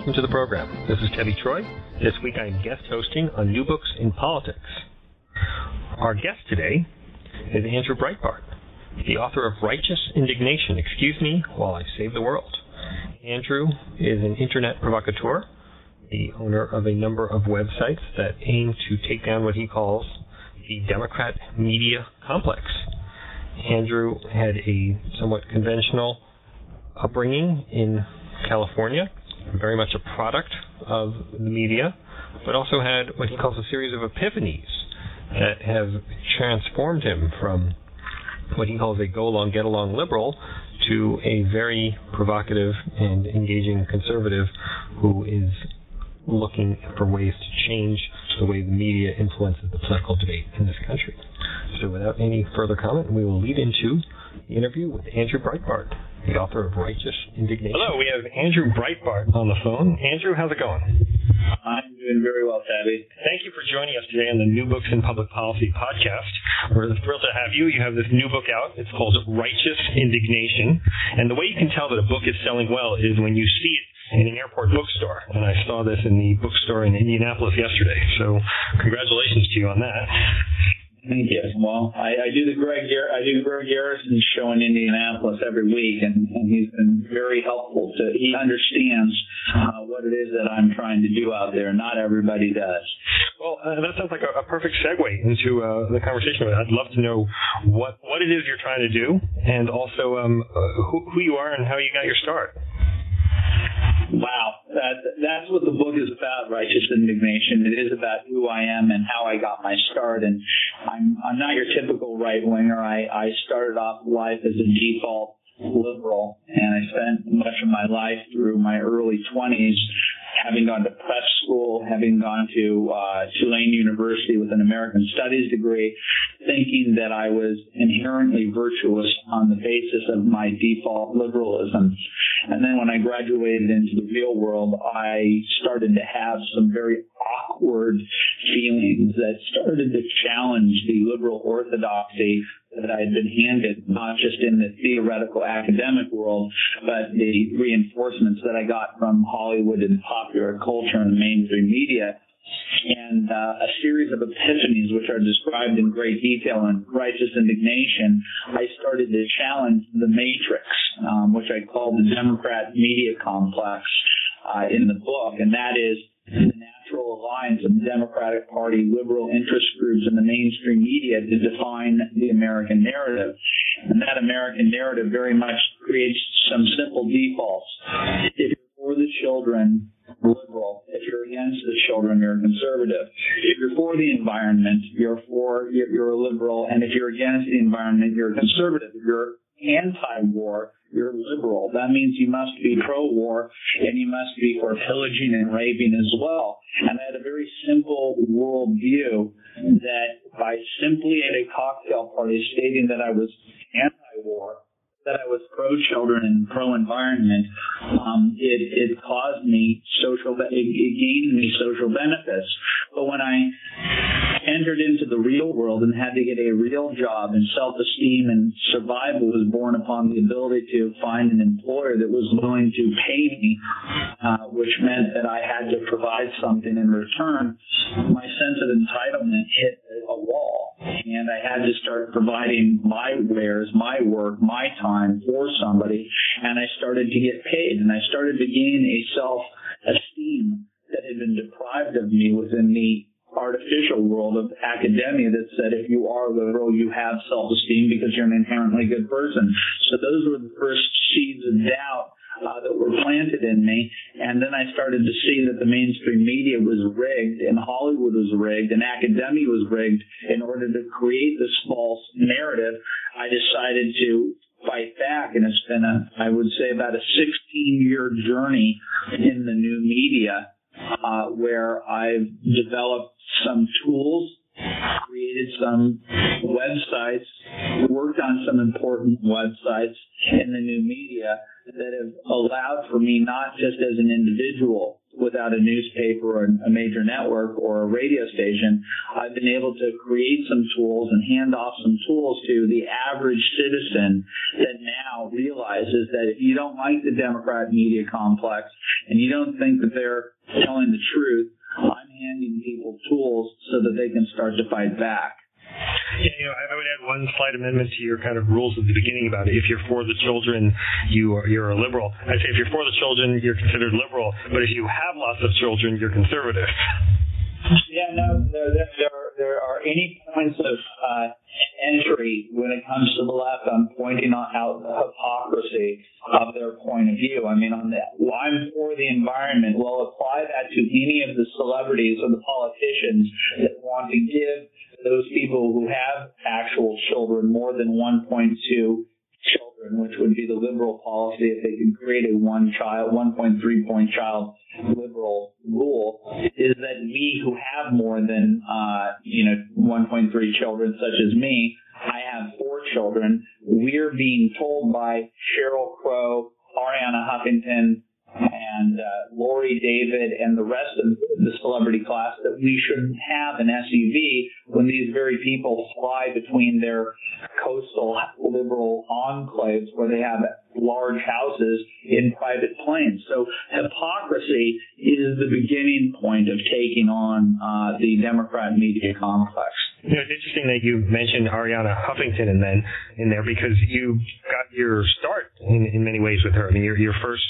welcome to the program. This is Tevi Troy. This week I am guest hosting on New Books in Politics. Our guest today is Andrew Breitbart, the author of Righteous Indignation, Excuse Me While I Save the World. Andrew is an internet provocateur, the owner of a number of websites that aim to take down what he calls the Democrat media complex. Andrew had a somewhat conventional upbringing in California, very much a product of the media, but also had what he calls a series of epiphanies that have transformed him from what he calls a go along, get along liberal to a very provocative and engaging conservative who is looking for ways to change the way the media influences the political debate in this country. So, without any further comment, we will lead into the interview with Andrew Breitbart, the author of Righteous Indignation. Hello, we have Andrew Breitbart on the phone. Andrew, how's it going? I'm doing very well, Tabby. Thank you for joining us today on the New Books in Public Policy podcast. We're thrilled to have you. You have this new book out. It's called Righteous Indignation. And the way you can tell that a book is selling well is when you see it in an airport bookstore. And I saw this in the bookstore in Indianapolis yesterday. So congratulations to you on that. Thank you. Well, I, I do the Greg I do Greg Garrison show in Indianapolis every week, and, and he's been very helpful. To he understands uh, what it is that I'm trying to do out there. Not everybody does. Well, uh, that sounds like a, a perfect segue into uh, the conversation. I'd love to know what what it is you're trying to do, and also um, uh, who, who you are and how you got your start. Wow, that, that's what the book is about, righteous indignation. It is about who I am and how I got my start. And I'm I'm not your typical right winger. I I started off life as a default liberal, and I spent much of my life through my early 20s having gone to prep school, having gone to uh, Tulane University with an American Studies degree, thinking that I was inherently virtuous on the basis of my default liberalism. And then when I graduated into the real world, I started to have some very awkward feelings that started to challenge the liberal orthodoxy that I had been handed, not just in the theoretical academic world, but the reinforcements that I got from Hollywood and popular culture and mainstream media. And uh, a series of epiphanies, which are described in great detail in Righteous Indignation, I started to challenge the matrix, um, which I call the Democrat media complex uh, in the book, and that is natural alliance of the Democratic Party, liberal interest groups, and the mainstream media to define the American narrative. And that American narrative very much creates some simple defaults. If you're for the children, liberal. If you're against the children, you're conservative. If you're for the environment, you're for you're, a liberal, and if you're against the environment, you're conservative. If you're anti-war, you're liberal. That means you must be pro-war and you must be for pillaging and raping as well. And I had a very simple world view that by simply at a cocktail party stating that I was anti-war, that I was pro-children and pro-environment, um, it, it caused me social, it, it gained me social benefits. But when I entered into the real world and had to get a real job and self-esteem and survival was born upon the ability to find an employer that was willing to pay me, uh, which meant that I had to provide something in return, my sense of entitlement hit a wall. And I had to start providing my wares, my work, my time for somebody. And I started to get paid and I started to gain a self-esteem that had been deprived of me within the artificial world of academia that said if you are liberal, you have self-esteem because you're an inherently good person. So those were the first seeds of doubt uh, that were planted in me. And then I started to see that the mainstream media was rigged and Hollywood was rigged and academia was rigged in order to create this false narrative. I decided to fight back and it's been a, I would say about a 16 year journey in the new media uh, where I've developed some tools, created some websites, worked on some important websites in the new media that have allowed for me not just as an individual without a newspaper or a major network or a radio station, I've been able to create some tools and hand off some tools to the average citizen that now realizes that if you don't like the Democrat media complex and you don't think that they're telling the truth, handing people tools so that they can start to fight back. Yeah, you know, I would add one slight amendment to your kind of rules at the beginning about it. If you're for the children, you are you're a liberal. I say if you're for the children, you're considered liberal. But if you have lots of children, you're conservative. Yeah, no, there, there, are, there are any points of uh, entry when it comes to the left on pointing out the hypocrisy of their point of view. I mean, on the, I'm for the environment. Well, apply that to any of the celebrities or the politicians that want to give those people who have actual children, more than 1.2 children, which would be the liberal policy if they could create a one child, 1.3 point child liberal rule, is that we who have more than, uh, you know, 1.3 children, such as me, I have four children. We're being told by Sheryl Crow, Arianna Huffington, and uh, Laurie David and the rest of the celebrity class that we shouldn't have an SUV when these very people fly between their coastal liberal enclaves where they have large houses in private planes. So hypocrisy is the beginning point of taking on uh, the Democrat media complex. You know, it's interesting that you mentioned Arianna Huffington and then in there because you got your start in, in many ways with her. I mean, your, your first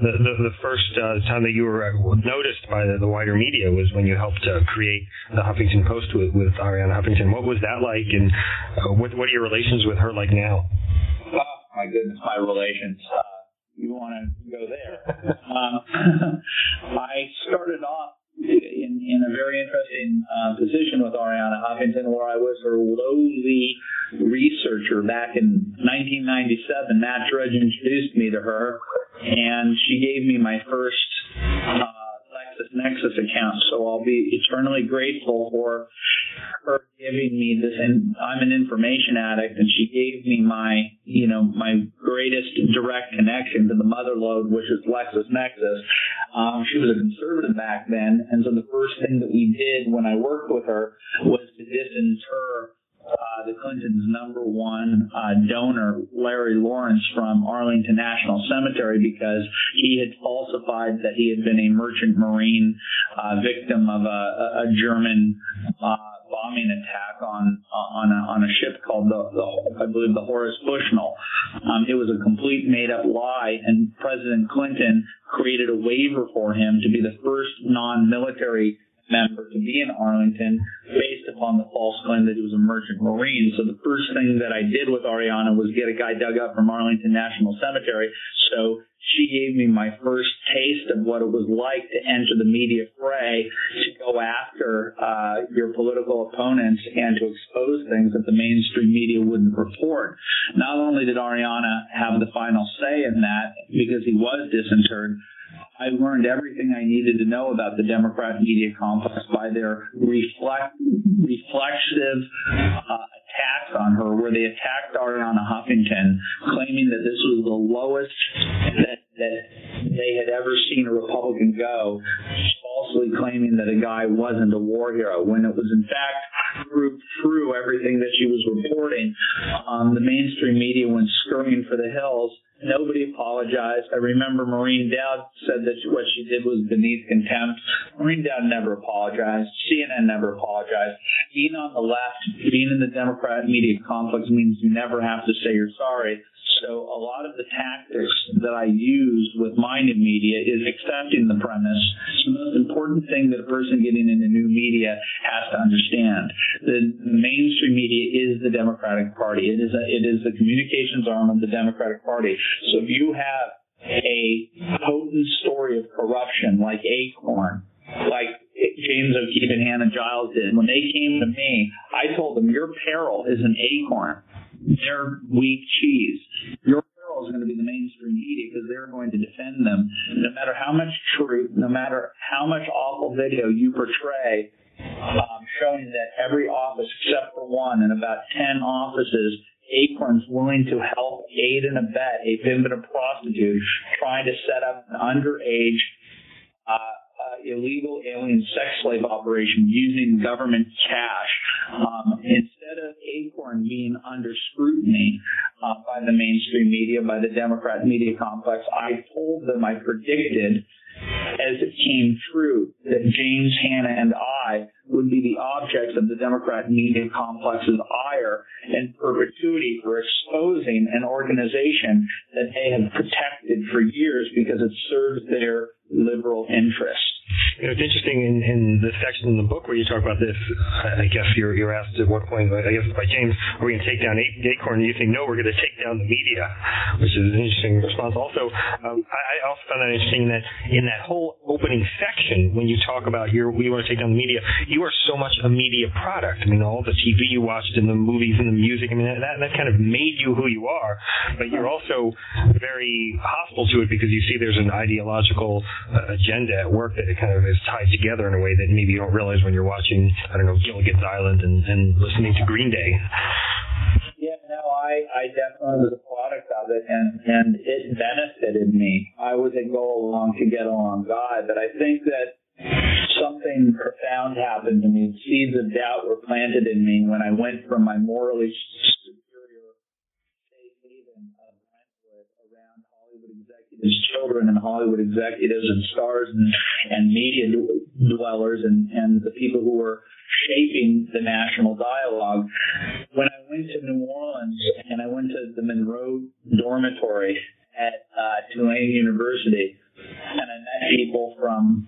the, the, the first uh, time that you were uh, noticed by the, the wider media was when you helped uh, create the Huffington Post with, with Arianna Huffington. What was that like, and uh, what, what are your relations with her like now? Oh, my goodness, my relations. Uh, you want to go there? um, I started off in, in a very interesting uh, position with Arianna Huffington, where I was her lowly researcher back in 1997. Matt Drudge introduced me to her, and she gave me my first uh, LexisNexis account. So I'll be eternally grateful for her giving me this. And I'm an information addict, and she gave me my, you know, my greatest direct connection to the mother lode, which is LexisNexis. Um, she was a conservative back then, and so the first thing that we did when I worked with her was to disinter uh, the Clintons' number one uh, donor, Larry Lawrence from Arlington National Cemetery, because he had falsified that he had been a merchant marine uh, victim of a, a German uh, bombing attack on on a, on a ship called the, the I believe the Horace Bushnell. Um, it was a complete made up lie, and President Clinton created a waiver for him to be the first non-military member to be in Arlington based upon the false claim that he was a merchant marine. So the first thing that I did with Arianna was get a guy dug up from Arlington National Cemetery. So she gave me my first taste of what it was like to enter the media fray, to go after uh, your political opponents and to expose things that the mainstream media wouldn't report. Not only did Arianna have the final say in that because he was disinterred, I learned everything I needed to know about the Democrat media complex by their reflect, reflexive uh, attacks on her, where they attacked Arianna Huffington, claiming that this was the lowest that, that they had ever seen a Republican go, falsely claiming that a guy wasn't a war hero, when it was in fact proved true everything that she was reporting. Um, the mainstream media went scurrying for the hills Nobody apologized. I remember Maureen Dowd said that what she did was beneath contempt. Maureen Dowd never apologized. CNN never apologized. Being on the left, being in the Democrat media complex means you never have to say you're sorry. So a lot of the tactics that I use with my new media is accepting the premise. the most important thing that a person getting into new media has to understand. The mainstream media is the Democratic Party. It is a, it is the communications arm of the Democratic Party. So if you have a potent story of corruption like Acorn, like James O'Keefe and Hannah Giles did, when they came to me, I told them, your peril is an acorn their weak cheese. Your is going to be the mainstream media because they're going to defend them. No matter how much truth, no matter how much awful video you portray, um, showing that every office except for one and about 10 offices Acorn's willing to help aid and abet a pimp and a prostitute trying to set up an underage uh, illegal alien sex slave operation using government cash. Um, instead of Acorn being under scrutiny uh, by the mainstream media, by the Democrat media complex, I told them I predicted as it came true that James Hannah and I would be the objects of the Democrat media complex's ire and perpetuity for exposing an organization that they have protected for years because it serves their liberal interests. You know, it's interesting in, in the section in the book where you talk about this. I guess you're you're asked at what point, I guess by James, are we going to take down Acorn? And you think no, we're going to take down the media, which is an interesting response. Also, um, I, I also found that interesting that in that whole opening section, when you talk about your we want to take down the media, you are so much a media product. I mean, all the TV you watched and the movies and the music. I mean, that that kind of made you who you are. But you're also very hostile to it because you see there's an ideological uh, agenda at work that it kind of is tied together in a way that maybe you don't realize when you're watching, I don't know, Gilligan's Island and, and listening to Green Day. Yeah, no, I, I definitely was a product of it, and, and it benefited me. I was a go along to get along guy, but I think that something profound happened to me. Seeds of doubt were planted in me when I went from my morally executives' children and Hollywood executives and stars and, and media dwellers and, and the people who were shaping the national dialogue. When I went to New Orleans and I went to the Monroe dormitory at uh, Tulane University, and I met people from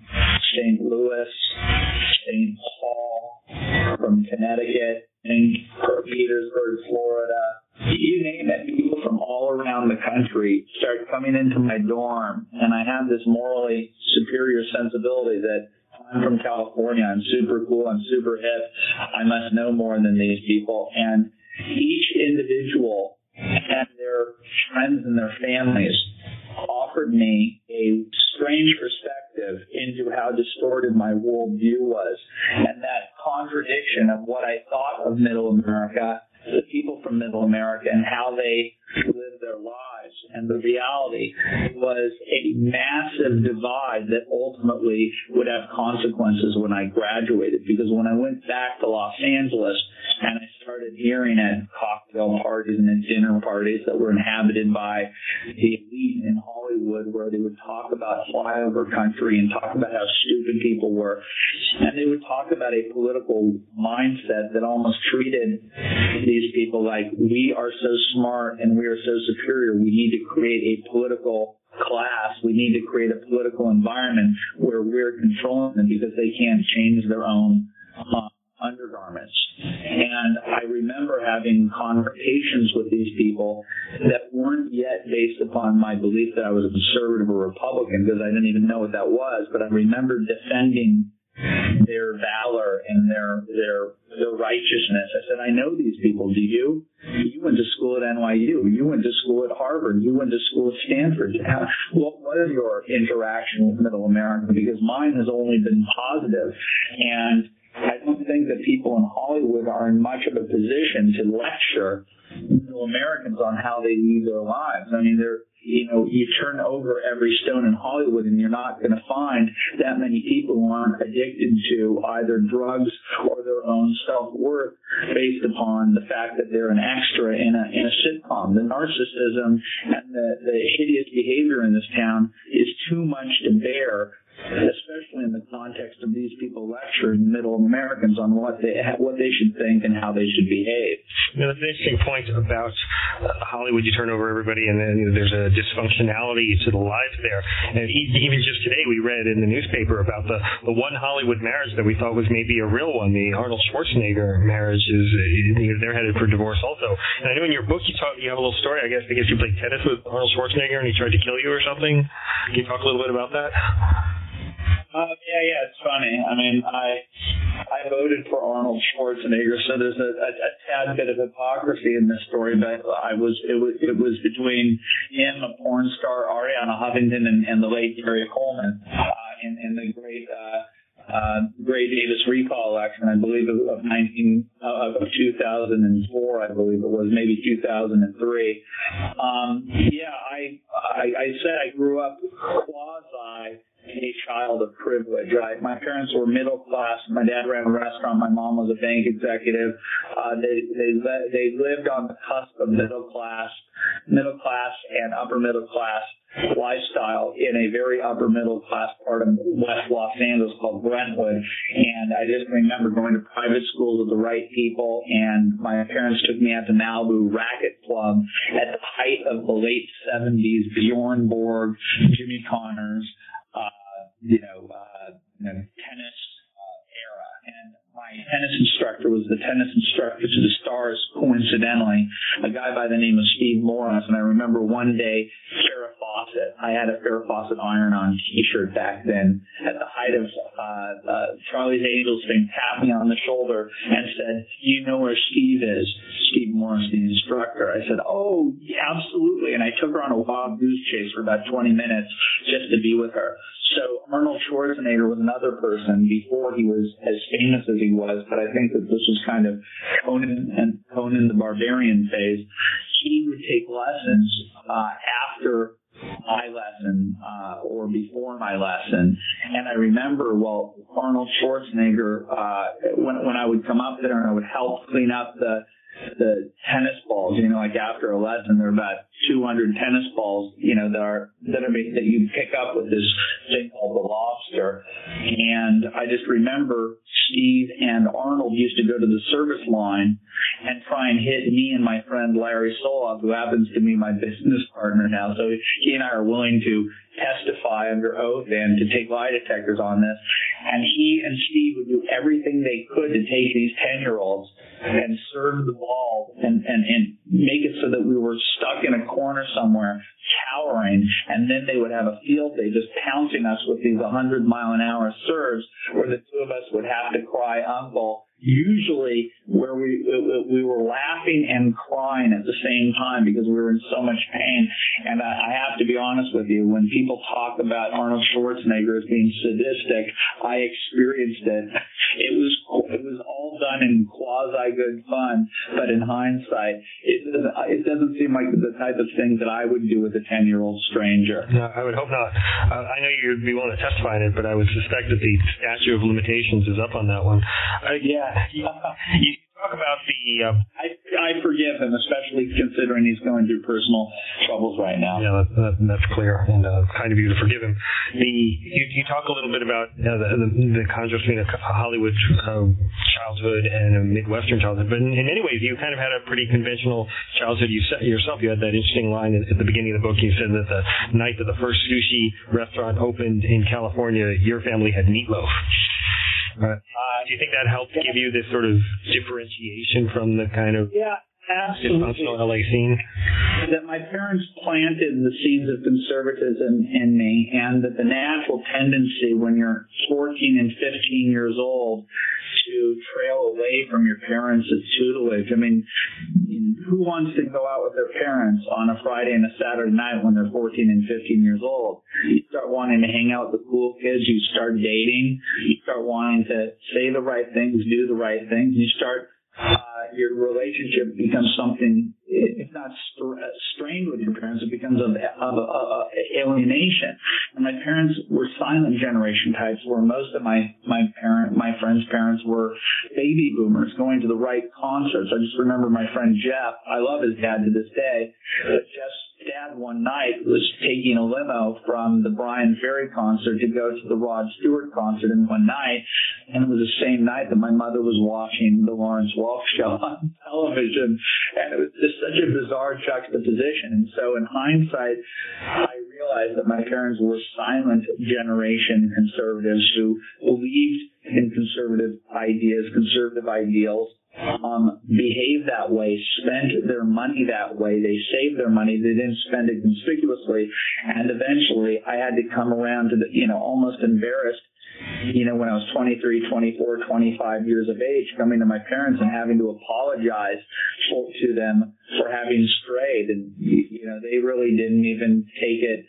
Angeles and I started hearing at cocktail parties and at dinner parties that were inhabited by the elite in Hollywood where they would talk about flyover country and talk about how stupid people were. And they would talk about a political mindset that almost treated these people like we are so smart and we are so superior. We need to create a political class. We need to create a political environment where we're controlling them because they can't change their own uh, And I remember having conversations with these people that weren't yet based upon my belief that I was a conservative or Republican because I didn't even know what that was, but I remember defending their valor and their their their righteousness. I said, I know these people. Do you? You went to school at NYU. You went to school at Harvard. You went to school at Stanford. What was your interaction with Middle America? Because mine has only been positive, and I don't think that people in Hollywood are in much of a position to lecture Middle Americans on how they lead their lives. I mean, they're you know, you turn over every stone in Hollywood and you're not going to find that many people who aren't addicted to either drugs or their own self-worth based upon the fact that they're an extra in a, in a sitcom. The narcissism and the, the hideous behavior in this town is too much to bear especially in the context of these people lecturing middle Americans on what they what they should think and how they should behave. You know, that's an interesting point about uh, Hollywood. You turn over everybody, and then you know, there's a dysfunctionality to the lives there. And even just today, we read in the newspaper about the the one Hollywood marriage that we thought was maybe a real one. The Arnold Schwarzenegger marriage is uh, they're headed for divorce also. And I know in your book you talk you have a little story. I guess I guess you played tennis with Arnold Schwarzenegger and he tried to kill you or something. Can you talk a little bit about that? Funny. I mean, I I voted for Arnold Schwarzenegger, so there's a, a, a tad bit of hypocrisy in this story. But I was it was it was between him, a porn star, Arianna Huffington, and, and the late Gary Coleman uh, in in the great. Uh, uh, Gray Davis recall election, I believe of, of 19 uh, of 2004, I believe it was maybe 2003. Um, yeah, I, I I said I grew up quasi a child of privilege. I, my parents were middle class. My dad ran a restaurant. My mom was a bank executive. Uh, they they they lived on the cusp of middle class, middle class and upper middle class lifestyle in a very upper middle class part of West Los Angeles called Brentwood. And I just remember going to private schools with the right people. And my parents took me out to Malibu Racquet Club at the height of the late 70s, Bjorn Borg, Jimmy Connors, uh, you know, uh, tennis uh, era. And my tennis instructor was the tennis instructor to the Stars, coincidentally, a guy by the name of Steve Morris. And I remember one day, Farrah Fawcett, I had a Farrah Fawcett iron-on T-shirt back then. At the height of uh, uh, Charlie's Angels thing, tapped me on the shoulder and said, "You know where Steve is?" Steve Morris, the instructor. I said, "Oh, yeah, absolutely." And I took her on a wild goose chase for about 20 minutes just to be with her. So Arnold Schwarzenegger was another person before he was as famous as he was, but I think that this was kind of Conan and Conan the Barbarian phase. He would take lessons uh, after my lesson uh, or before my lesson, and I remember well Arnold Schwarzenegger uh, when when I would come up there and I would help clean up the the tennis balls. You know, like after a lesson, there are about 200 tennis balls. You know, that are that are made, that you pick up with this thing called the lobster. And I just remember Steve and Arnold used to go to the service line and try and hit me and my friend Larry Solov, who happens to be my business partner now. So he and I are willing to testify under oath and to take lie detectors on this. And he and Steve would do everything they could to take these 10 year olds and serve the ball and, and, and make it so that we were stuck in a corner somewhere cowering and then they would have a field day just pouncing us with these 100 mile an hour serves where the two of us would have to cry uncle usually where we we were laughing and crying at the same time because we were in so much pain. And I, I have to be honest with you, when people talk about Arnold Schwarzenegger as being sadistic, I experienced it. It was it was all done in quasi good fun, but in hindsight, it doesn't, it doesn't seem like the type of thing that I would do with a ten year old stranger. No, I would hope not. Uh, I know you'd be willing to testify in it, but I would suspect that the statute of limitations is up on that one. Uh, yeah, you, you talk about the. Uh, I I forgive him, especially considering he's going through personal troubles right now. Yeah, that, that, that's clear, and uh, kind of you to forgive him. The you, you talk a little bit about uh, the, the the contrast between a Hollywood uh, childhood and a Midwestern childhood, but in, in many ways you kind of had a pretty conventional childhood. You said yourself you had that interesting line at, at the beginning of the book. You said that the night that the first sushi restaurant opened in California, your family had meatloaf. Uh, do you think that helped give you this sort of differentiation from the kind of yeah, absolutely. dysfunctional LA scene? That my parents planted the seeds of conservatism in me, and that the natural tendency when you're 14 and 15 years old to trail away from your parents' tutelage. I mean, who wants to go out with their parents on a Friday and a Saturday night when they're 14 and 15 years old? You start wanting to hang out with the cool kids. You start dating. You start wanting to say the right things, do the right things. You start uh, your relationship becomes something, if not strained with your parents, it becomes of, of, of, alienation. And my parents were silent generation types, where most of my my parent, my friends' parents were baby boomers, going to the right concerts. I just remember my friend Jeff. I love his dad to this day, dad one night was taking a limo from the Bryan Ferry concert to go to the Rod Stewart concert in one night, and it was the same night that my mother was watching the Lawrence Welk show on television, and it was just such a bizarre juxtaposition. And so, in hindsight, I realized that my parents were silent generation conservatives who believed in conservative ideas, conservative ideals, um, behave that way, spent their money that way. They saved their money. They didn't spend it conspicuously. And eventually I had to come around to the, you know, almost embarrassed you know, when I was 23, 24, 25 years of age, coming to my parents and having to apologize for, to them for having strayed. And, you know, they really didn't even take it,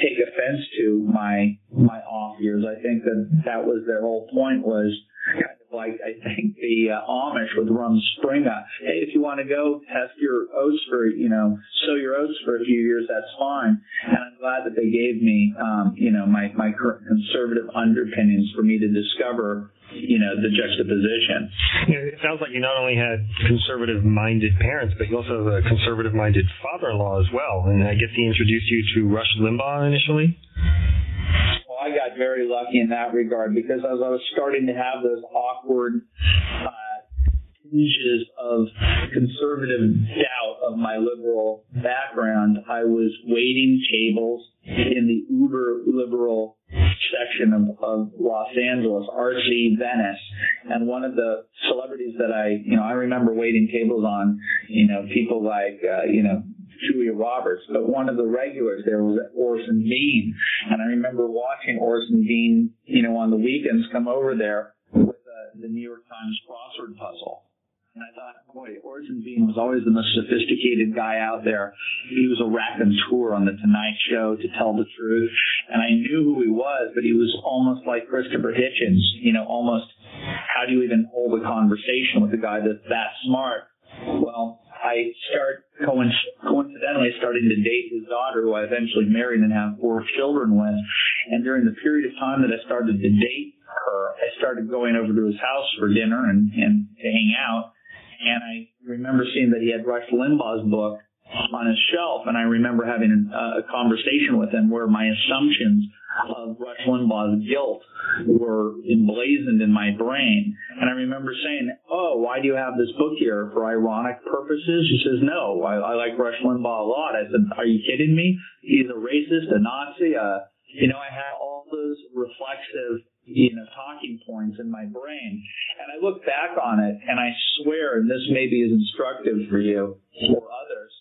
take offense to my, my off years. I think that that was their whole point was, kind of like I think the uh, Amish with Rumspringa. Hey, if you want to go test your oats for, you know, sow your oats for a few years, that's fine. And I'm glad that they gave me, um, you know, my my conservative underpinnings for me to discover you know the juxtaposition. it sounds like you not only had conservative-minded parents, but you also have a conservative-minded father-in-law as well. And I guess he introduced you to Rush Limbaugh initially. I got very lucky in that regard because as I was starting to have those awkward uh, tinges of conservative doubt of my liberal background, I was waiting tables in the uber liberal section of, of Los Angeles, RC Venice, and one of the celebrities that I, you know, I remember waiting tables on, you know, people like, uh, you know, Julia Roberts, but one of the regulars there was Orson Bean. And I remember watching Orson Bean, you know, on the weekends come over there with uh, the New York Times crossword puzzle. And I thought, boy, Orson Bean was always the most sophisticated guy out there. He was a raconteur on the Tonight Show to tell the truth. And I knew who he was, but he was almost like Christopher Hitchens, you know, almost how do you even hold a conversation with a guy that's that smart? Well, I start coincidentally starting to date his daughter, who I eventually married and have four children with. And during the period of time that I started to date her, I started going over to his house for dinner and, and to hang out. And I remember seeing that he had Rush Limbaugh's book on his shelf, and I remember having a, a conversation with him where my assumptions of Rush Limbaugh's guilt were emblazoned in my brain. And I remember saying, "Oh, why do you have this book here for ironic purposes?" He says, "No, I, I like Rush Limbaugh a lot." I said, "Are you kidding me? He's a racist, a Nazi, a you know, I had all those reflexive, you know, talking points in my brain. And I look back on it and I swear, and this maybe is instructive for you or others,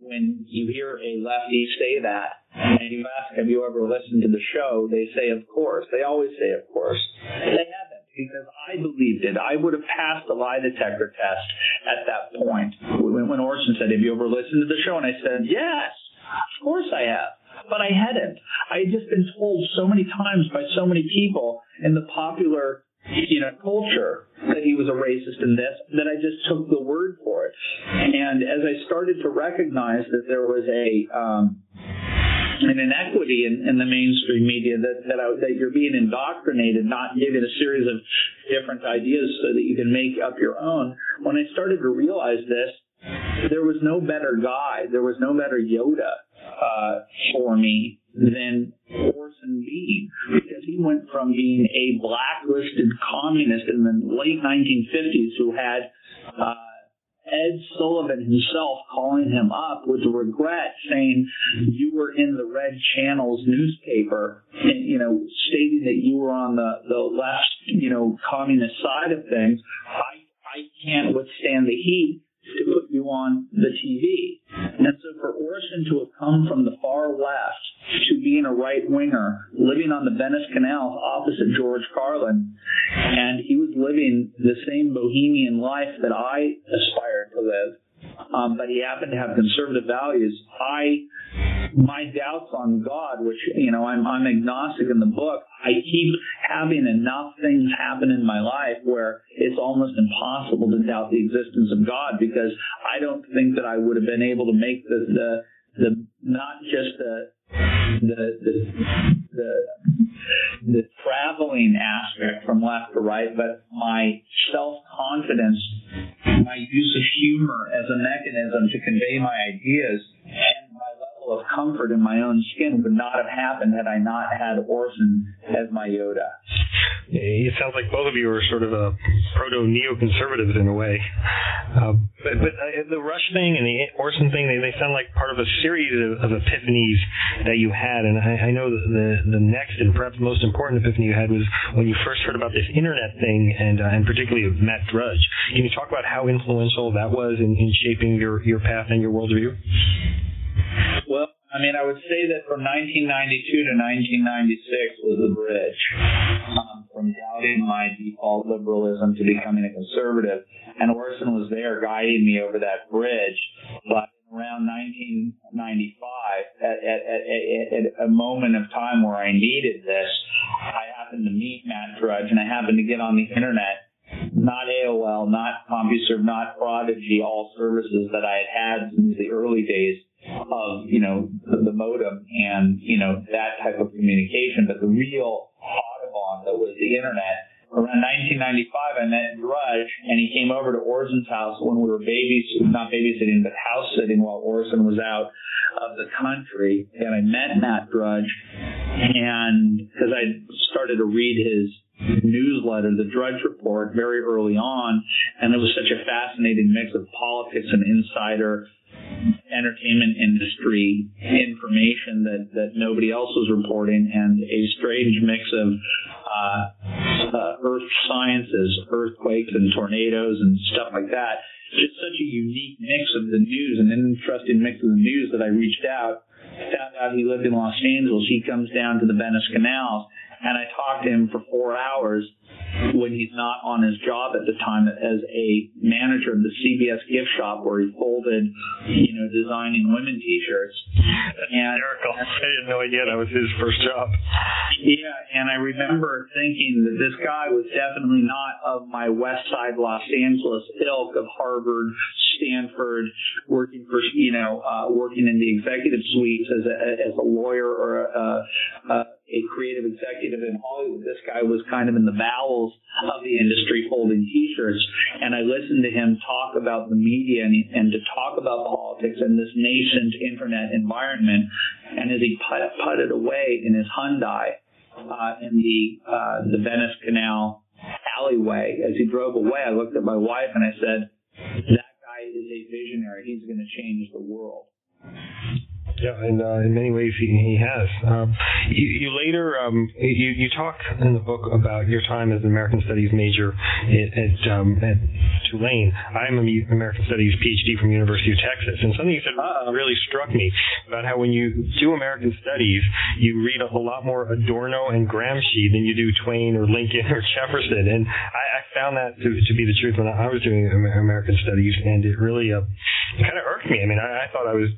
when you hear a lefty say that and you ask, have you ever listened to the show? They say, of course. They always say, of course. They haven't because I believed it. I would have passed the lie detector test at that point. When, when Orson said, have you ever listened to the show? And I said, yes, of course I have. But I hadn't. I had just been told so many times by so many people in the popular you know, culture that he was a racist in this, that I just took the word for it. And as I started to recognize that there was a um, an inequity in, in the mainstream media that that, I, that you're being indoctrinated, not given a series of different ideas so that you can make up your own. When I started to realize this, there was no better guide, there was no better Yoda uh, for me than Orson Bean because he went from being a blacklisted communist in the late 1950s who had uh, Ed Sullivan himself calling him up with regret, saying you were in the Red Channels newspaper, and, you know, stating that you were on the the left, you know, communist side of things. I I can't withstand the heat to put you on the TV. And so for Orson to have come from the far left to being a right winger, living on the Venice Canal opposite George Carlin, and he was living the same bohemian life that I aspired to live um, but he happened to have conservative values. I, my doubts on God, which you know, I'm I'm agnostic in the book. I keep having enough things happen in my life where it's almost impossible to doubt the existence of God because I don't think that I would have been able to make the the the not just the the the the, the traveling aspect from left to right, but my self confidence, my use of humor as a mechanism to convey my ideas, level of comfort in my own skin would not have happened had I not had Orson as my Yoda. It sounds like both of you are sort of a proto neoconservatives in a way. Uh, but but uh, the Rush thing and the Orson thing, they, they sound like part of a series of, of epiphanies that you had. And I, I know the the next and perhaps most important epiphany you had was when you first heard about this internet thing, and uh, and particularly Matt Drudge. Can you talk about how influential that was in, in shaping your your path and your worldview? Well, I mean, I would say that from 1992 to 1996 was the bridge. um, from doubting my default liberalism to becoming a conservative. And Orson was there guiding me over that bridge. But around 1995, at, at, at, at, a moment of time where I needed this, I happened to meet Matt Drudge and I happened to get on the internet not AOL, not CompuServe, not Prodigy, all services that I had had since the early days of, you know, the, the modem and, you know, that type of communication. But the real Audubon that was the internet around 1995, I met Drudge, and he came over to Orson's house when we were babies, not babysitting, but house sitting while Orson was out of the country. And I met Matt Drudge, and because I started to read his newsletter, the Drudge Report, very early on, and it was such a fascinating mix of politics and insider entertainment industry information that, that nobody else was reporting and a strange mix of uh, uh, earth sciences, earthquakes and tornadoes and stuff like that. Just such a unique mix of the news, an interesting mix of the news that I reached out. Found out he lived in Los Angeles. He comes down to the Venice Canals and I talked to him for four hours when he's not on his job at the time as a manager of the CBS gift shop where he folded, you know, designing women t-shirts. And, hysterical. I had no idea that was his first job. Yeah, and I remember thinking that this guy was definitely not of my West Side Los Angeles ilk of Harvard, Stanford, working for, you know, uh, working in the executive suites as a, as a lawyer or a, a a creative executive in Hollywood. This guy was kind of in the bowels of the industry folding t-shirts. And I listened to him talk about the media and, and to talk about politics in this nascent internet environment. And as he put, putted away in his Hyundai uh, in the uh, the Venice Canal alleyway, as he drove away, I looked at my wife and I said, "That guy is a visionary. He's going to change the world." Yeah, and uh, in many ways he, he has. Um, you, you later um, you, you talk in the book about your time as an American Studies major at at, um, at Tulane. I'm an American Studies PhD from University of Texas, and something you said really struck me about how when you do American Studies, you read a lot more Adorno and Gramsci than you do Twain or Lincoln or Jefferson, and I, I found that to, to be the truth when I was doing American Studies, and it really uh, kind of irked me. I mean, I, I thought I was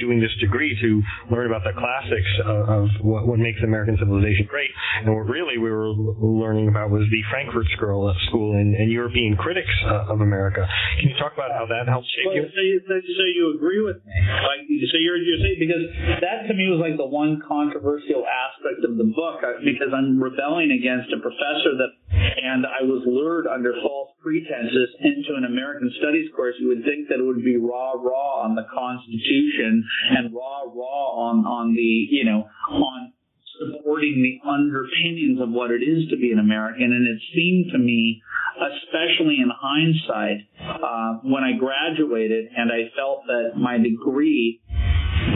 doing this degree to learn about the classics of, of what, what, makes American civilization great. And what really we were learning about was the Frankfurt School, School and, and European critics uh, of America. Can you talk about how that helped shape well, you? So you? So you agree with me? Like, so you're, you're saying because that to me was like the one controversial aspect of the book uh, because I'm rebelling against a professor that, and I was lured under false pretenses into an American Studies course. You would think that it would be raw, raw on the Constitution and raw raw, on on the you know on supporting the underpinnings of what it is to be an American. And it seemed to me, especially in hindsight, uh, when I graduated and I felt that my degree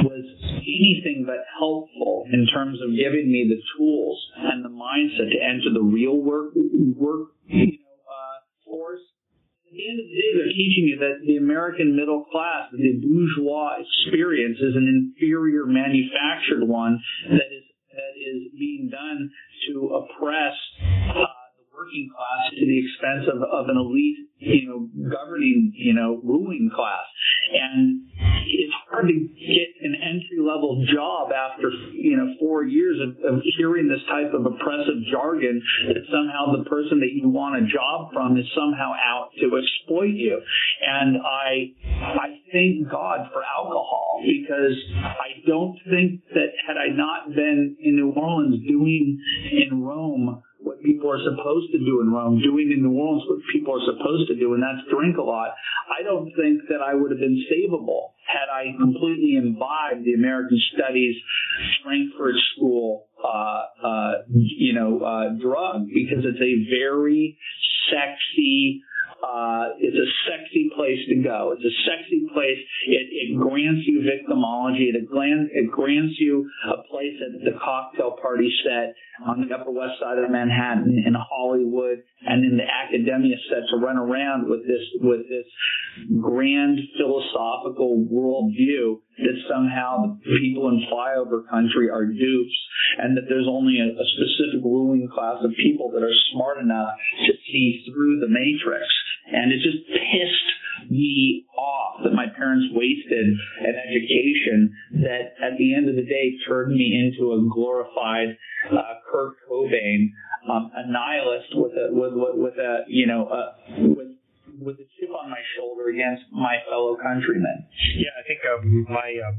was anything but helpful in terms of giving me the tools and the mindset to enter the real work work you know, force. At the end of the day, they're teaching you that the American middle class, the bourgeois experience, is an inferior manufactured one that is that is being done to oppress uh, working class to the expense of, of an elite, you know, governing, you know, ruling class. And it's hard to get an entry level job after you know four years of, of hearing this type of oppressive jargon that somehow the person that you want a job from is somehow out to exploit you. And I I thank God for alcohol because I don't think that had I not been in New Orleans doing in Rome what people are supposed to do in Rome, doing in New Orleans what people are supposed to do, and that's drink a lot. I don't think that I would have been savable had I completely imbibed the American Studies Frankfurt School, uh, uh, you know, uh, drug because it's a very sexy, uh, it's a sexy place to go. It's a sexy place. It, it grants you victimology. It, it grants you a place at the cocktail party set on the Upper West Side of Manhattan, in Hollywood, and in the academia set to run around with this with this grand philosophical worldview that somehow the people in flyover country are dupes, and that there's only a, a specific ruling class of people that are smart enough to see through the matrix. And it just pissed me off that my parents wasted an education that at the end of the day turned me into a glorified uh, Kurt Cobain, um, a nihilist with a with, with, with a you know a, with with a chip on my shoulder against my fellow countrymen. Yeah, I think uh, my uh,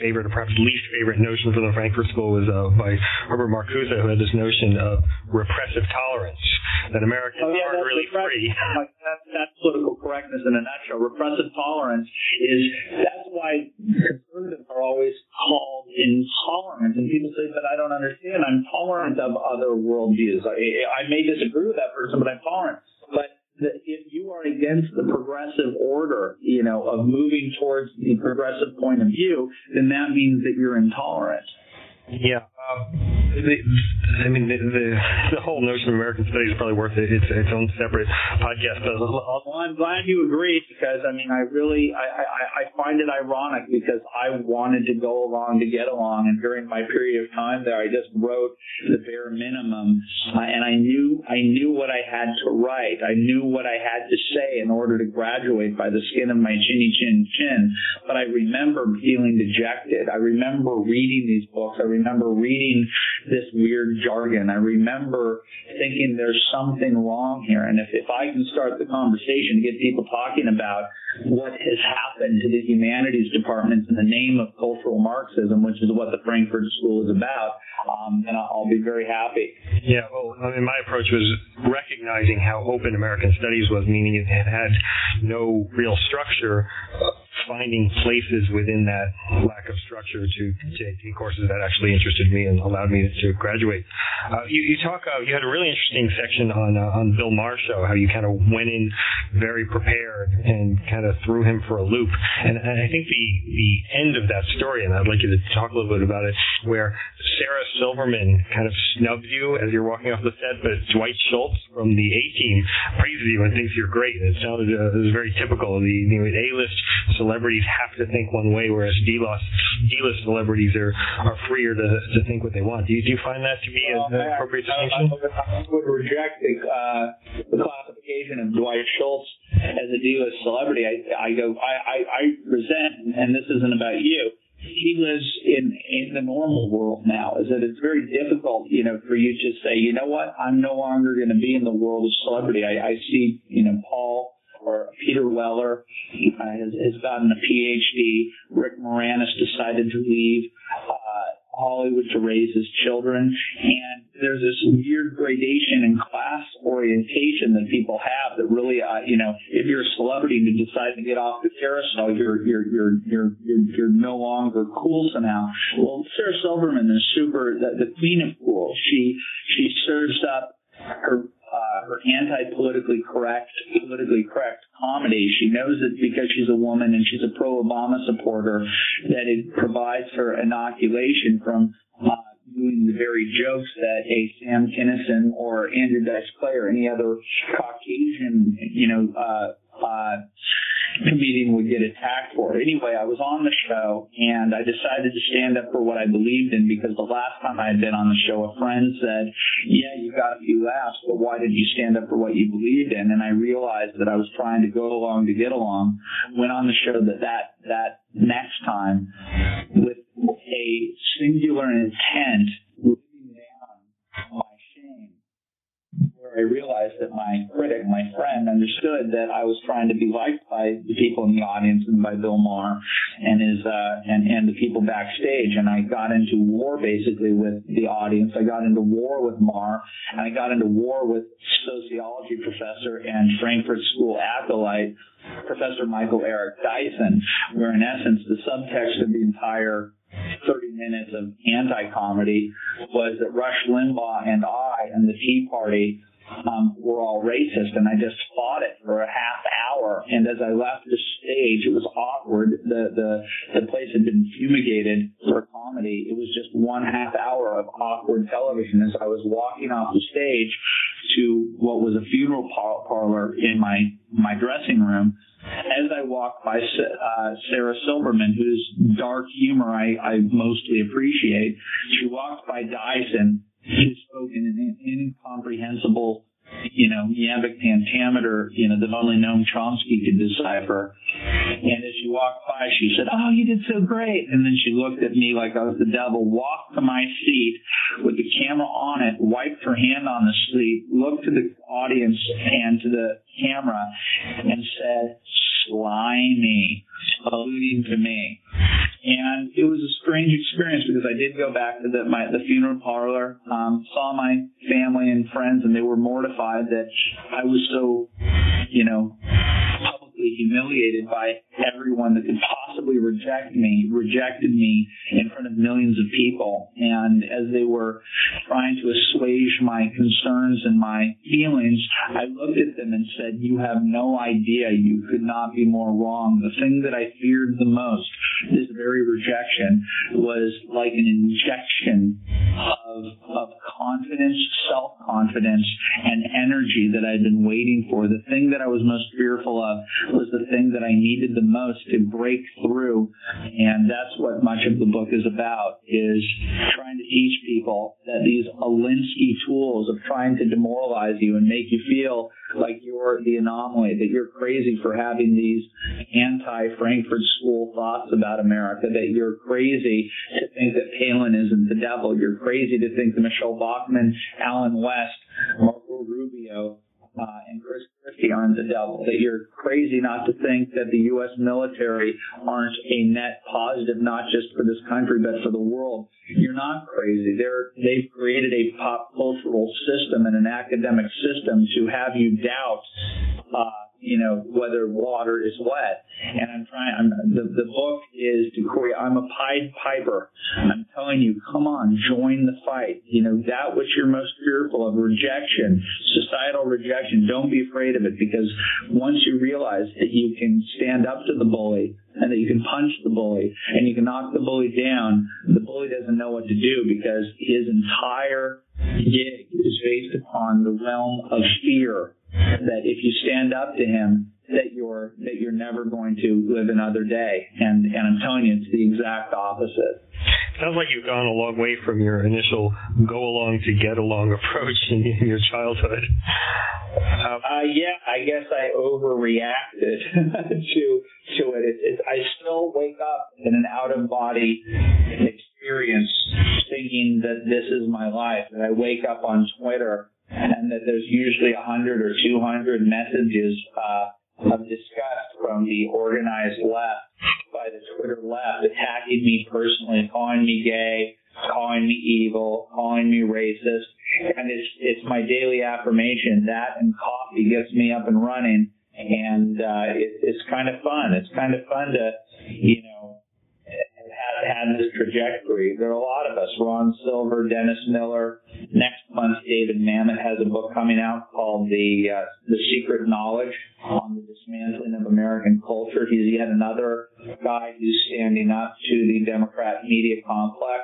favorite, or perhaps least favorite notion from the Frankfurt School was uh, by Herbert Marcuse, who had this notion of repressive tolerance, that Americans oh, yeah, aren't really free. Like that, that's political correctness in a nutshell. Repressive tolerance is, that's why conservatives are always called intolerant. And people say, but I don't understand. I'm tolerant of other worldviews. I, I may disagree with that person, but I'm tolerant. But that if you are against the progressive order, you know, of moving towards the progressive point of view, then that means that you're intolerant. Yeah. Um, the, I mean, the, the, the whole notion of American studies is probably worth it. It's its own separate podcast. Well, I'm glad you agree because I mean, I really I, I, I find it ironic because I wanted to go along to get along, and during my period of time there, I just wrote the bare minimum, uh, and I knew I knew what I had to write. I knew what I had to say in order to graduate by the skin of my chinny chin chin. But I remember feeling dejected. I remember reading these books. I remember reading this weird jargon. I remember thinking there's something wrong here. And if, if I can start the conversation to get people talking about what has happened to the humanities departments in the name of cultural Marxism, which is what the Frankfurt School is about, um, then I'll be very happy. Yeah, well, I mean, my approach was recognizing how open American Studies was, meaning it had no real structure finding places within that lack of structure to take courses that actually interested me and allowed me to graduate. Uh, you, you talk, uh, you had a really interesting section on uh, on Bill Maher's show, how you kind of went in very prepared and kind of threw him for a loop. And, and I think the the end of that story, and I'd like you to talk a little bit about it, where Sarah Silverman kind of snubs you as you're walking off the set, but Dwight Schultz from the A Team praises you and thinks you're great. It sounded uh, it was very typical. The, the A-list celebrities have to think one way, whereas D-list D-list celebrities are are freer to, to think what they want. Do you, do you find that to be well, an appropriate distinction? I, would reject the, uh, the classification of Dwight Schultz as a D-list celebrity. I, I go, I, I, I resent, and this isn't about you he lives in in the normal world now is that it's very difficult you know for you to say you know what i'm no longer going to be in the world of celebrity i, I see you know paul or Peter Weller uh, has, has gotten a PhD. Rick Moranis decided to leave uh, Hollywood to raise his children, and there's this weird gradation in class orientation that people have that really, uh, you know, if you're a celebrity and you decide to get off the carousel, you're you're you're you're you're, you're no longer cool somehow. Well, Sarah Silverman is super, the, the queen of cool. She she serves up her uh, her anti-politically correct, politically correct comedy. She knows it because she's a woman and she's a pro-Obama supporter that it provides her inoculation from uh, doing the very jokes that a Sam Kinison or Andrew Dice Clay or any other Caucasian, you know, uh, uh, comedian would get attacked for. Anyway, I was on the show and I decided to stand up for what I believed in because the last time I had been on the show, a friend said, yeah, you got a few laughs, but why did you stand up for what you believed in? And I realized that I was trying to go along to get along. Went on the show that that, that next time with a singular intent I realized that my critic, my friend, understood that I was trying to be liked by the people in the audience and by Bill Maher and his uh, and and the people backstage. And I got into war basically with the audience. I got into war with Maher, and I got into war with sociology professor and Frankfurt School acolyte Professor Michael Eric Dyson, where in essence the subtext of the entire 30 minutes of anti-comedy was that Rush Limbaugh and I and the Tea Party um, were all racist, and I just fought it for a half hour. And as I left the stage, it was awkward. The the the place had been fumigated for comedy. It was just one half hour of awkward television as I was walking off the stage to what was a funeral parlor in my my dressing room. As I walked by uh, Sarah Silverman, whose dark humor I, I mostly appreciate, she walked by Dyson, who spoke in an incomprehensible you know, iambic pentameter, you know, that only Noam Chomsky could decipher. And as she walked by, she said, "Oh, you did so great!" And then she looked at me like I was the devil, walked to my seat with the camera on it, wiped her hand on the seat, looked to the audience and to the camera, and said, "Slimy," alluding to me. And it was a strange experience because I did go back to the, my, the funeral parlor, um, saw my family and friends, and they were mortified that I was so, you know, humiliated by everyone that could possibly reject me, rejected me in front of millions of people. And as they were trying to assuage my concerns and my feelings, I looked at them and said, you have no idea. You could not be more wrong. The thing that I feared the most, this very rejection, was like an injection of, of confidence, self-confidence, and energy that I'd been waiting for. The thing that I was most fearful of was the thing that I needed the most to break through. And that's what much of the book is about, is trying to teach people that these Alinsky tools of trying to demoralize you and make you feel like you're the anomaly, that you're crazy for having these anti-Frankfurt School thoughts about America, that you're crazy to think that Palin isn't the devil, you're crazy to think that Michele Bachmann, Allen West, Marco Rubio, uh, and Chris Christie aren't the devil. That you're crazy not to think that the U.S. military aren't a net positive, not just for this country but for the world. You're not crazy. They're they've created a pop cultural system and an academic system to have you doubt. Uh, you know, whether water is wet. And I'm trying, I'm, the, the book is to Corey, I'm a Pied Piper. I'm telling you, come on, join the fight. You know, that which you're most fearful of, rejection, societal rejection, don't be afraid of it because once you realize that you can stand up to the bully and that you can punch the bully and you can knock the bully down, the bully doesn't know what to do because his entire gig is based upon the realm of fear that if you stand up to him, that you're that you're never going to live another day. And and I'm telling you, it's the exact opposite. Sounds like you've gone a long way from your initial go along to get along approach in, in your childhood. Uh, uh, yeah, I guess I overreacted to to it. It, it. I still wake up in an out of body experience, thinking that this is my life. And I wake up on Twitter and that there's usually 100 or 200 messages uh, of disgust from the organized left by the Twitter left attacking me personally, calling me gay, calling me evil, calling me racist. And it's, it's my daily affirmation. That and coffee gets me up and running. And uh, it, it's kind of fun. It's kind of fun to, you know, had this trajectory. There are a lot of us. Ron Silver, Dennis Miller. Next month, David Mamet has a book coming out called The uh, The Secret Knowledge on the dismantling of American culture. He's yet another guy who's standing up to the Democrat media complex.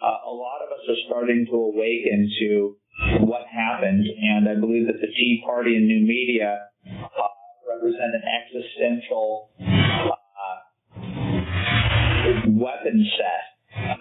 Uh, a lot of us are starting to awaken to what happened, and I believe that the Tea Party and new media uh, represent an existential weapon set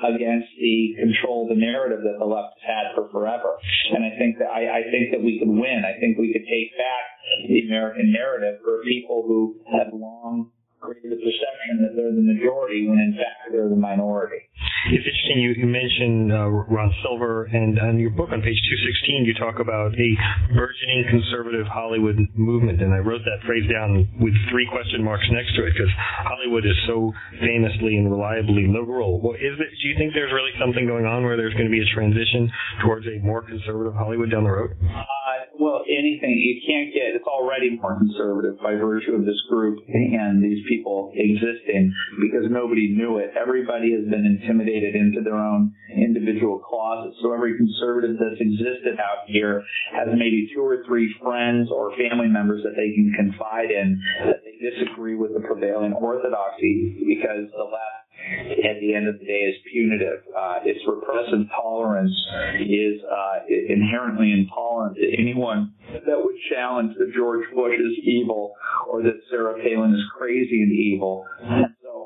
against the control, the narrative that the left has had for forever. And I think that I, I think that we could win. I think we could take back the American narrative for people who have long created the perception that they're the majority when in fact they're the minority. It's interesting you, you mentioned uh, Ron Silver, and on your book on page 216 you talk about a burgeoning conservative Hollywood movement, and I wrote that phrase down with three question marks next to it because Hollywood is so famously and reliably liberal. Well, is it, do you think there's really something going on where there's going to be a transition towards a more conservative Hollywood down the road? Uh, well, anything you can't get. It's already more conservative by virtue of this group and these people existing because nobody knew it. Everybody has been intimidated into their own individual closets. So every conservative that's existed out here has maybe two or three friends or family members that they can confide in that they disagree with the prevailing orthodoxy because the left at the end of the day is punitive. Uh, its repressive tolerance is uh, inherently intolerant to anyone that would challenge that George Bush is evil or that Sarah Palin is crazy and evil.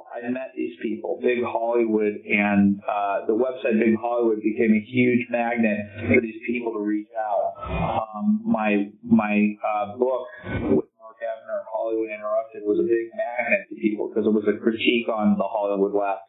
I met these people, Big Hollywood, and uh, the website Big Hollywood became a huge magnet for these people to reach out. Um, my my uh, book with Mark Ebner, Hollywood Interrupted, was a big magnet to people because it was a critique on the Hollywood left.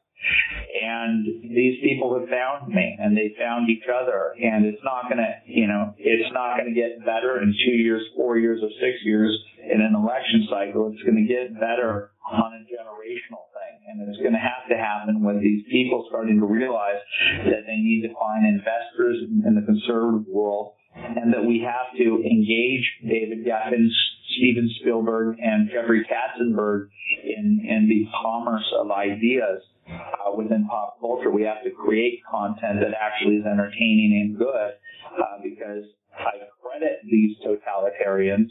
And these people have found me and they found each other and it's not gonna, you know, it's not gonna get better in two years, four years, or six years in an election cycle. It's gonna get better on a generational thing. And it's gonna have to happen with these people starting to realize that they need to find investors in the conservative world and that we have to engage David Geffen, Steven Spielberg, and Jeffrey Katzenberg in, in the commerce of ideas uh, within pop culture. We have to create content that actually is entertaining and good uh, because I credit these totalitarians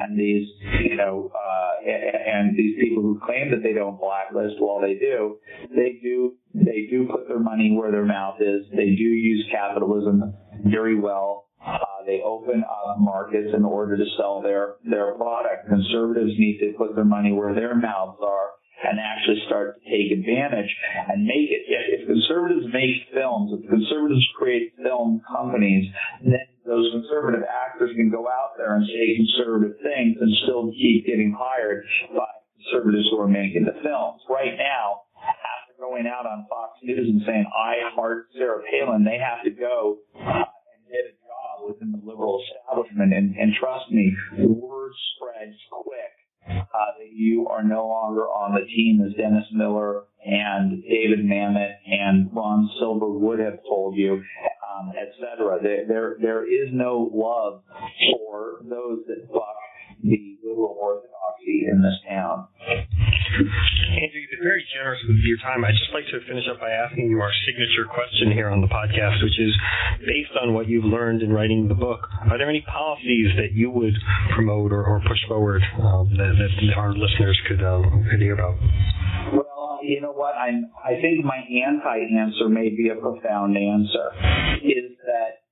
and these, you know, uh, and these people who claim that they don't blacklist Well, they do, they do, they do put their money where their mouth is. They do use capitalism very well. Uh, they open up markets in order to sell their, their product. Conservatives need to put their money where their mouths are and actually start to take advantage and make it. If conservatives make films, if conservatives create film companies, then those conservative actors can go out there and say conservative things and still keep getting hired by conservatives who are making the films. Right now, after going out on Fox News and saying, I heart Sarah Palin, they have to go and get a job within the liberal establishment. And, and trust me, word spreads quick uh, that you are no longer on the team as Dennis Miller and David Mamet and Ron Silver would have told you, um, et cetera. There, there, there is no love for those that buck the liberal orthodoxy in this town. Andrew, you've been very generous with your time. I'd just like to finish up by asking you our signature question here on the podcast, which is based on what you've learned in writing the book. Are there any policies that you would promote or, or push forward um, that, that, our listeners could um, could hear about? Well, you know what? I'm. I think my anti-answer may be a profound answer. Is that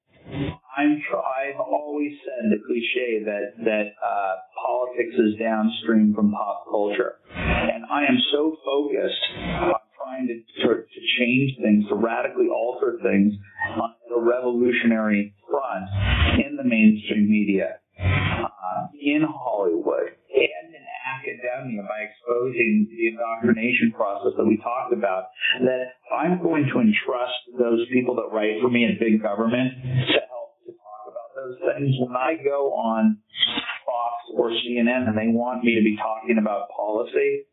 I'm I've always said the cliche that that uh, politics is downstream from pop culture, and I am so focused on trying to, to, to change things, to radically alter things on a revolutionary front in the mainstream media, uh, in Hollywood, and in academia by exposing the indoctrination process that we talked about, that I'm going to entrust those people that write for me in big government to help to talk about those things. When I go on Fox or CNN and they want me to be talking about policy,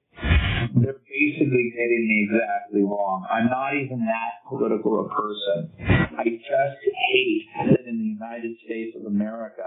they're basically getting me exactly wrong. I'm not even that political a person. I just hate that in the United States of America,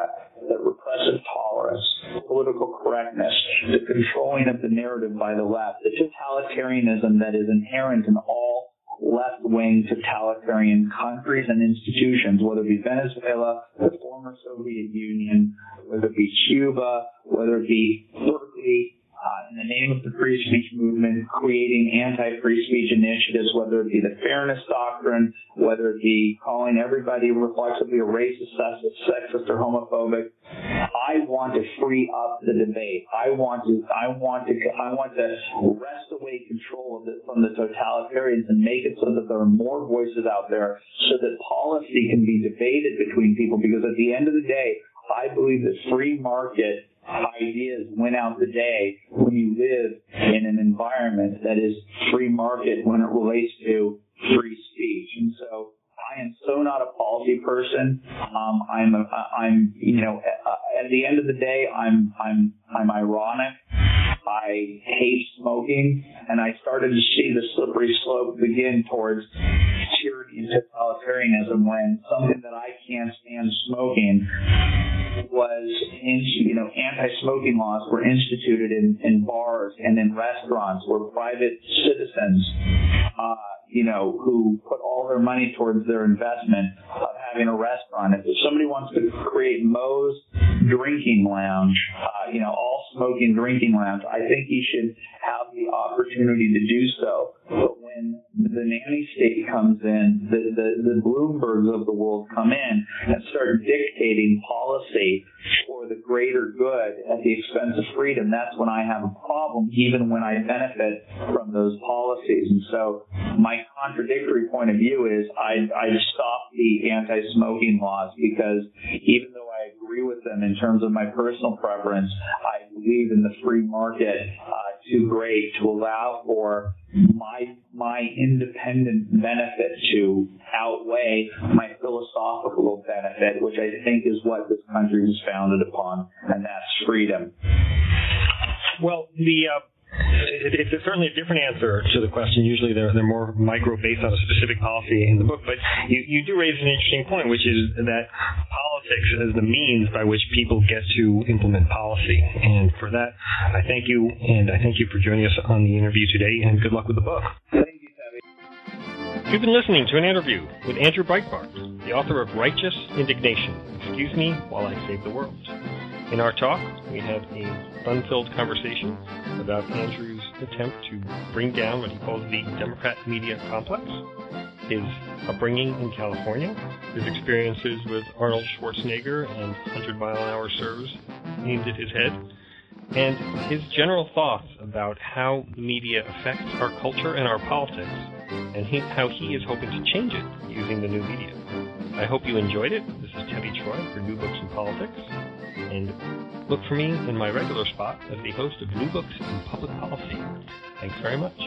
that repressive tolerance, political correctness, the controlling of the narrative by the left, the totalitarianism that is inherent in all left-wing totalitarian countries and institutions, whether it be Venezuela, the former Soviet Union, whether it be Cuba, whether it be Berkeley, uh, in the name of the free speech movement, creating anti-free speech initiatives, whether it be the fairness doctrine, whether it be calling everybody reflexively a racist, sexist, or homophobic. I want to free up the debate. I want to, I want to, I want to wrest away control of it from the totalitarians and make it so that there are more voices out there so that policy can be debated between people because at the end of the day, I believe that free market ideas win out the day when you live in an environment that is free market when it relates to free speech. And so I am so not a policy person. Um, I'm, a, I'm, you know, at the end of the day, I'm, I'm, I'm ironic. I hate smoking, and I started to see the slippery slope begin towards tyranny and totalitarianism when something that I can't stand smoking was, in, you know, anti-smoking laws were instituted in, in bars and in restaurants where private citizens, uh, you know, who put all their money towards their investment of having a restaurant. If somebody wants to create Moe's Drinking Lounge, uh, you know, all smoking drinking lounge, I think he should have the opportunity to do so. But when the nanny state comes in, the, the, the Bloombergs of the world come in and start dictating policy for the greater good at the expense of freedom, that's when I have a problem, even when I benefit from those policies. And so my contradictory point of view is I, I stop the anti-smoking laws because even though I agree with them in terms of my personal preference, I believe in the free market uh, too great to allow for my my independent benefit to outweigh my philosophical benefit, which I think is what this country was founded upon, and that's freedom. Well, the uh, it, it's certainly a different answer to the question. Usually they're, they're more micro based on a specific policy in the book, but you, you do raise an interesting point, which is that politics is the means by which people get to implement policy. And for that, I thank you, and I thank you for joining us on the interview today, and good luck with the book. You've been listening to an interview with Andrew Breitbart, the author of Righteous Indignation. Excuse me while I save the world. In our talk, we had a fun-filled conversation about Andrew's attempt to bring down what he calls the Democrat media complex, his upbringing in California, his experiences with Arnold Schwarzenegger and 100 mile an hour serves aimed at his head, and his general thoughts about how media affects our culture and our politics, and he, how he is hoping to change it using the new media. I hope you enjoyed it. This is Tevi Troy for New Books in Politics. And look for me in my regular spot as the host of New Books in Public Policy. Thanks very much.